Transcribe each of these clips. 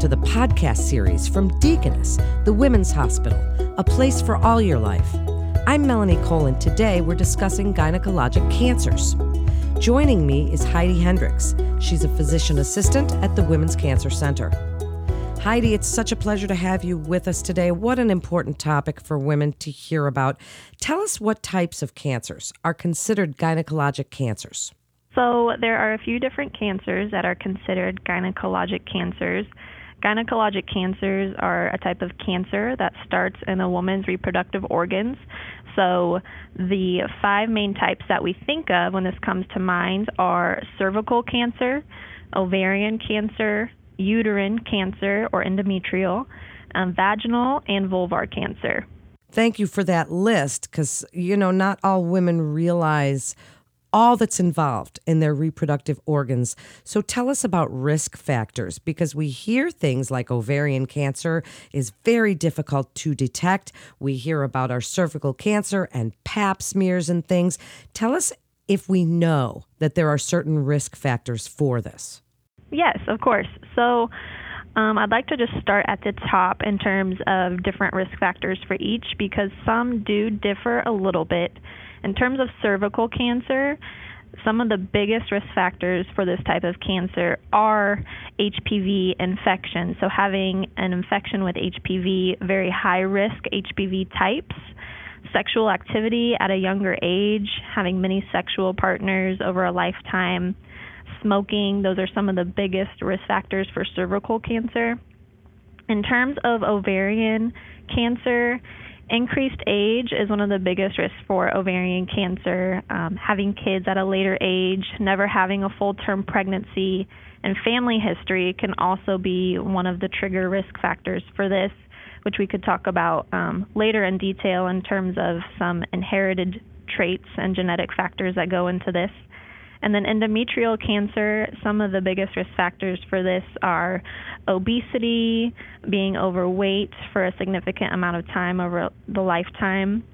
to the podcast series from Deaconess, the Women's Hospital, a place for all your life. I'm Melanie Cole, and today we're discussing gynecologic cancers. Joining me is Heidi Hendryx. She's a physician assistant at the Women's Cancer Center. Heidi, it's such a pleasure to have you with us today. What an important topic for women to hear about. Tell us what types of cancers are considered gynecologic cancers. So, there are a few different cancers that are considered gynecologic cancers. Gynecologic cancers are a type of cancer that starts in a woman's reproductive organs. So, the five main types that we think of when this comes to mind are cervical cancer, ovarian cancer, uterine cancer or endometrial, um, vaginal, and vulvar cancer. Thank you for that list because, you know, not all women realize all that's involved in their reproductive organs. So tell us about risk factors because we hear things like ovarian cancer is very difficult to detect. We hear about our cervical cancer and pap smears and things. Tell us if we know that there are certain risk factors for this. Yes, of course. So um, I'd like to just start at the top in terms of different risk factors for each because some do differ a little bit. In terms of cervical cancer, some of the biggest risk factors for this type of cancer are HPV infection. So, having an infection with HPV, very high risk HPV types, sexual activity at a younger age, having many sexual partners over a lifetime, smoking, those are some of the biggest risk factors for cervical cancer. In terms of ovarian cancer, increased age is one of the biggest risks for ovarian cancer. Um, having kids at a later age, never having a full term pregnancy, and family history can also be one of the trigger risk factors for this, which we could talk about um, later in detail in terms of some inherited traits and genetic factors that go into this. And then endometrial cancer, some of the biggest risk factors for this are obesity, being overweight for a significant amount of time over the lifetime,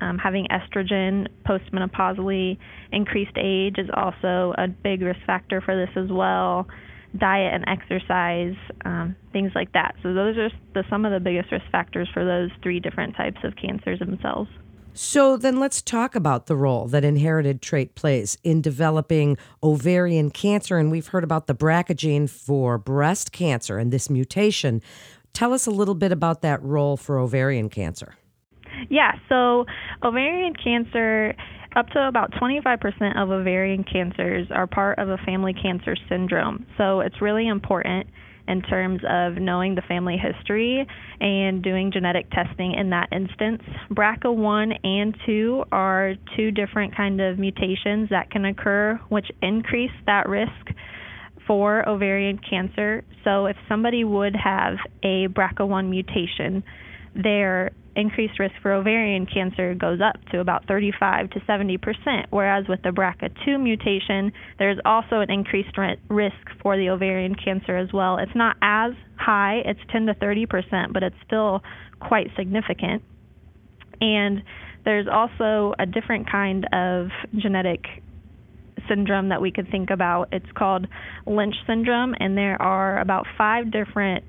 um, having estrogen postmenopausally, increased age is also a big risk factor for this as well. Diet and exercise, um, things like that. So those are the, some of the biggest risk factors for those three different types of cancers themselves. So then let's talk about the role that inherited trait plays in developing ovarian cancer. And we've heard about the BRCA gene for breast cancer and this mutation. Tell us a little bit about that role for ovarian cancer. Yeah, so ovarian cancer, up to about 25% of ovarian cancers are part of a family cancer syndrome. So it's really important in terms of knowing the family history and doing genetic testing in that instance. BRCA1 and 2 are two different kind of mutations that can occur which increase that risk for ovarian cancer. So if somebody would have a BRCA1 mutation, their increased risk for ovarian cancer goes up to about 35 to 70 percent, whereas with the BRCA2 mutation, there's also an increased risk for the ovarian cancer as well. It's not as high, it's 10 to 30 percent, but it's still quite significant. And there's also a different kind of genetic syndrome that we could think about. It's called Lynch syndrome, and there are about five different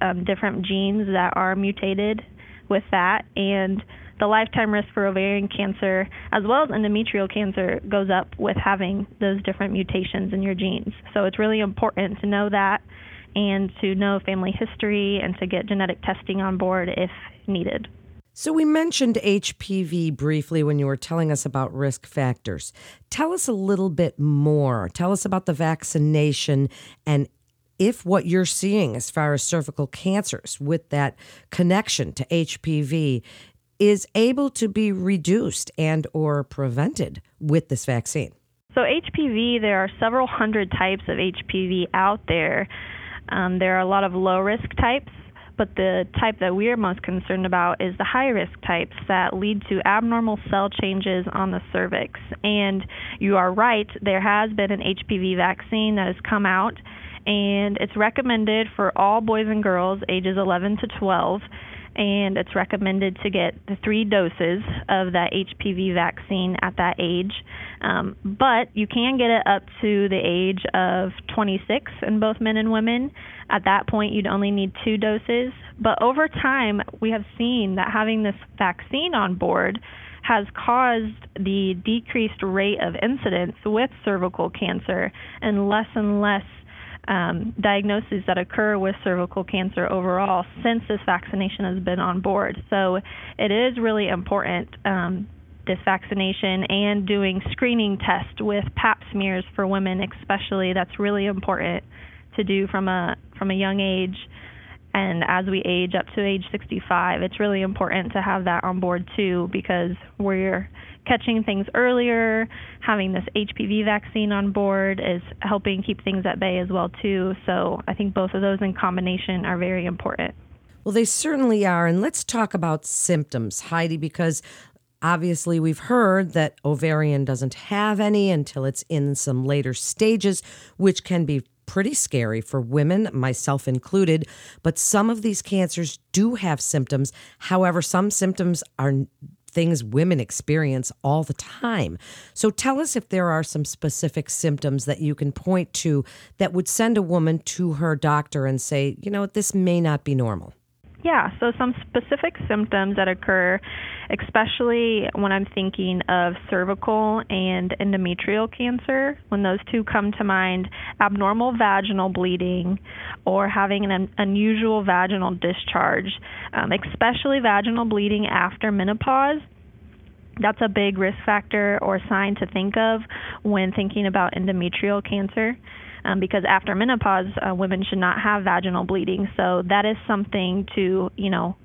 um, different genes that are mutated with that and the lifetime risk for ovarian cancer as well as endometrial cancer goes up with having those different mutations in your genes. So it's really important to know that and to know family history and to get genetic testing on board if needed. So, we mentioned HPV briefly when you were telling us about risk factors. Tell us a little bit more. Tell us about the vaccination and if what you're seeing as far as cervical cancers with that connection to HPV is able to be reduced and or prevented with this vaccine. So HPV, there are several hundred types of HPV out there. Um, there are a lot of low risk types, but the type that we are most concerned about is the high risk types that lead to abnormal cell changes on the cervix. And you are right, there has been an HPV vaccine that has come out and it's recommended for all boys and girls ages 11 to 12. and it's recommended to get the three doses of that HPV vaccine at that age. Um, but you can get it up to the age of 26 in both men and women. At that point, you'd only need two doses. But over time, we have seen that having this vaccine on board has caused the decreased rate of incidence with cervical cancer and less and less um, diagnoses that occur with cervical cancer overall since this vaccination has been on board. So it is really important. Um, this vaccination and doing screening tests with pap smears for women especially that's really important to do from a from a young age and as we age up to age 65 it's really important to have that on board too because we're catching things earlier having this hpv vaccine on board is helping keep things at bay as well too so i think both of those in combination are very important well they certainly are and let's talk about symptoms heidi because Obviously, we've heard that ovarian doesn't have any until it's in some later stages, which can be pretty scary for women, myself included. But some of these cancers do have symptoms. However, some symptoms are things women experience all the time. So tell us if there are some specific symptoms that you can point to that would send a woman to her doctor and say, you know, this may not be normal. Yeah, so some specific symptoms that occur, especially when I'm thinking of cervical and endometrial cancer, when those two come to mind, abnormal vaginal bleeding or having an unusual vaginal discharge, um, especially vaginal bleeding after menopause. That's a big risk factor or sign to think of when thinking about endometrial cancer um, because after menopause, uh, women should not have vaginal bleeding. So that is something to, you know,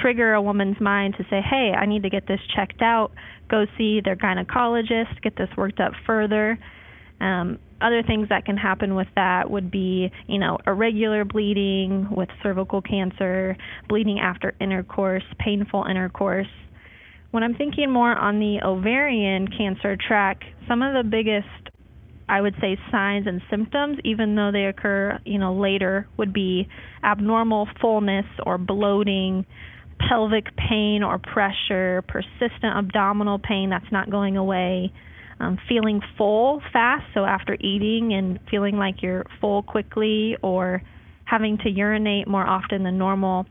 trigger a woman's mind to say, hey, I need to get this checked out, go see their gynecologist, get this worked up further. Um, other things that can happen with that would be, you know, irregular bleeding with cervical cancer, bleeding after intercourse, painful intercourse. When I'm thinking more on the ovarian cancer track, some of the biggest I would say signs and symptoms, even though they occur, you know, later, would be abnormal fullness or bloating, pelvic pain or pressure, persistent abdominal pain that's not going away, um, feeling full fast, so after eating and feeling like you're full quickly, or having to urinate more often than normal.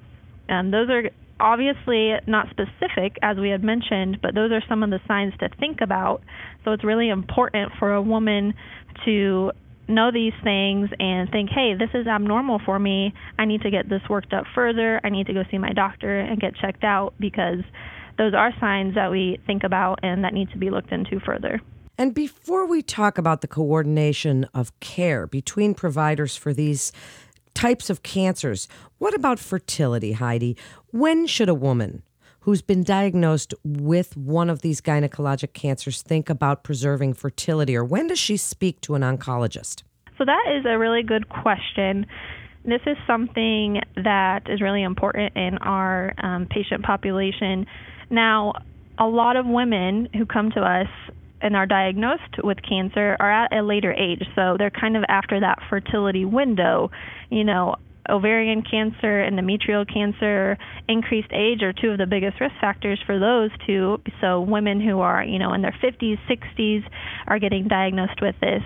Um, those are obviously not specific, as we had mentioned, but those are some of the signs to think about. So it's really important for a woman to know these things and think, hey, this is abnormal for me. I need to get this worked up further. I need to go see my doctor and get checked out because those are signs that we think about and that need to be looked into further. And before we talk about the coordination of care between providers for these types of cancers. What about fertility, Heidi? When should a woman who's been diagnosed with one of these gynecologic cancers think about preserving fertility, or when does she speak to an oncologist? So, that is a really good question. This is something that is really important in our um, patient population. Now, a lot of women who come to us and are diagnosed with cancer are at a later age. So they're kind of after that fertility window. You know, ovarian cancer, endometrial cancer, increased age are two of the biggest risk factors for those two. So women who are, you know, in their 50s, 60s are getting diagnosed with this.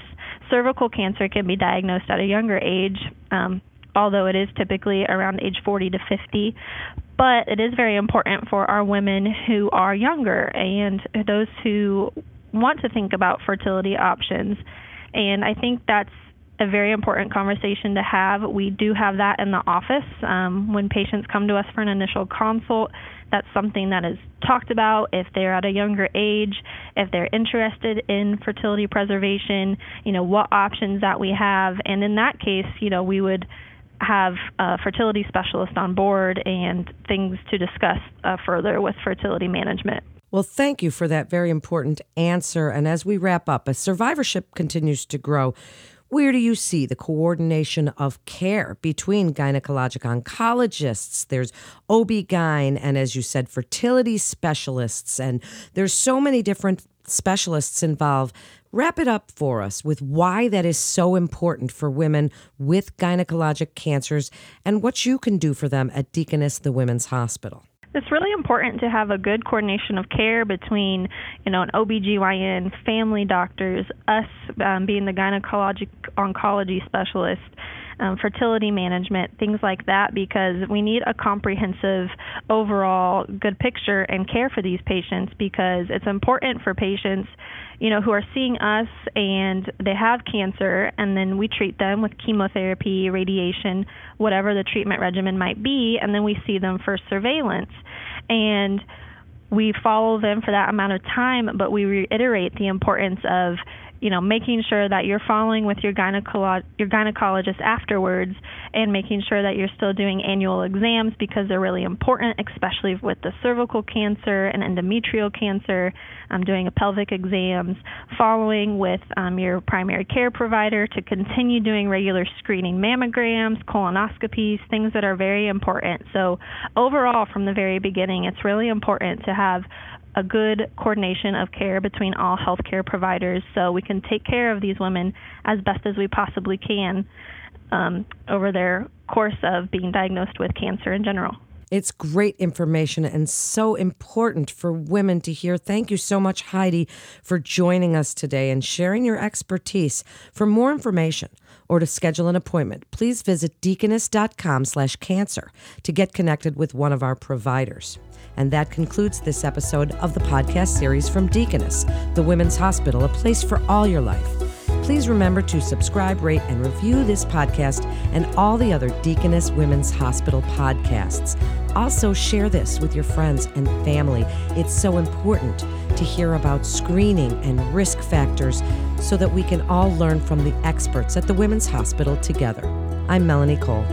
Cervical cancer can be diagnosed at a younger age. Um, although it is typically around age 40 to 50 but it is very important for our women who are younger and those who want to think about fertility options. And I think that's a very important conversation to have. We do have that in the office. Um, when patients come to us for an initial consult, that's something that is talked about if they're at a younger age, if they're interested in fertility preservation, you know, what options that we have. And in that case, you know, we would have a fertility specialist on board and things to discuss uh, further with fertility management. Well, thank you for that very important answer. And as we wrap up, as survivorship continues to grow, where do you see the coordination of care between gynecologic oncologists? There's OB-GYN and as you said fertility specialists and there's so many different specialists involved. Wrap it up for us with why that is so important for women with gynecologic cancers and what you can do for them at Deaconess the Women's Hospital. It's really important to have a good coordination of care between, you know, an OBGYN, family doctors, us um, being the gynecologic oncology specialist, um, fertility management, things like that, because we need a comprehensive overall good picture and care for these patients because it's important for patients you know, who are seeing us and they have cancer, and then we treat them with chemotherapy, radiation, whatever the treatment regimen might be, and then we see them for surveillance. And we follow them for that amount of time, but we reiterate the importance of you know, making sure that you're following with your gynecolo- your gynecologist afterwards and making sure that you're still doing annual exams because they're really important, especially with the cervical cancer and endometrial cancer. Um, doing a pelvic exams, following with um, your primary care provider to continue doing regular screening mammograms, colonoscopies, things that are very important. So, overall, from the very beginning, it's really important to have a good coordination of care between all healthcare providers so we can take care of these women as best as we possibly can um, over their course of being diagnosed with cancer in general. It's great information and so important for women to hear. Thank you so much, Heidi, for joining us today and sharing your expertise. For more information or to schedule an appointment, please visit deaconess.com slash cancer to get connected with one of our providers. And that concludes this episode of the podcast series from Deaconess, the Women's Hospital, a place for all your life. Please remember to subscribe, rate, and review this podcast and all the other Deaconess Women's Hospital podcasts. Also, share this with your friends and family. It's so important to hear about screening and risk factors so that we can all learn from the experts at the Women's Hospital together. I'm Melanie Cole.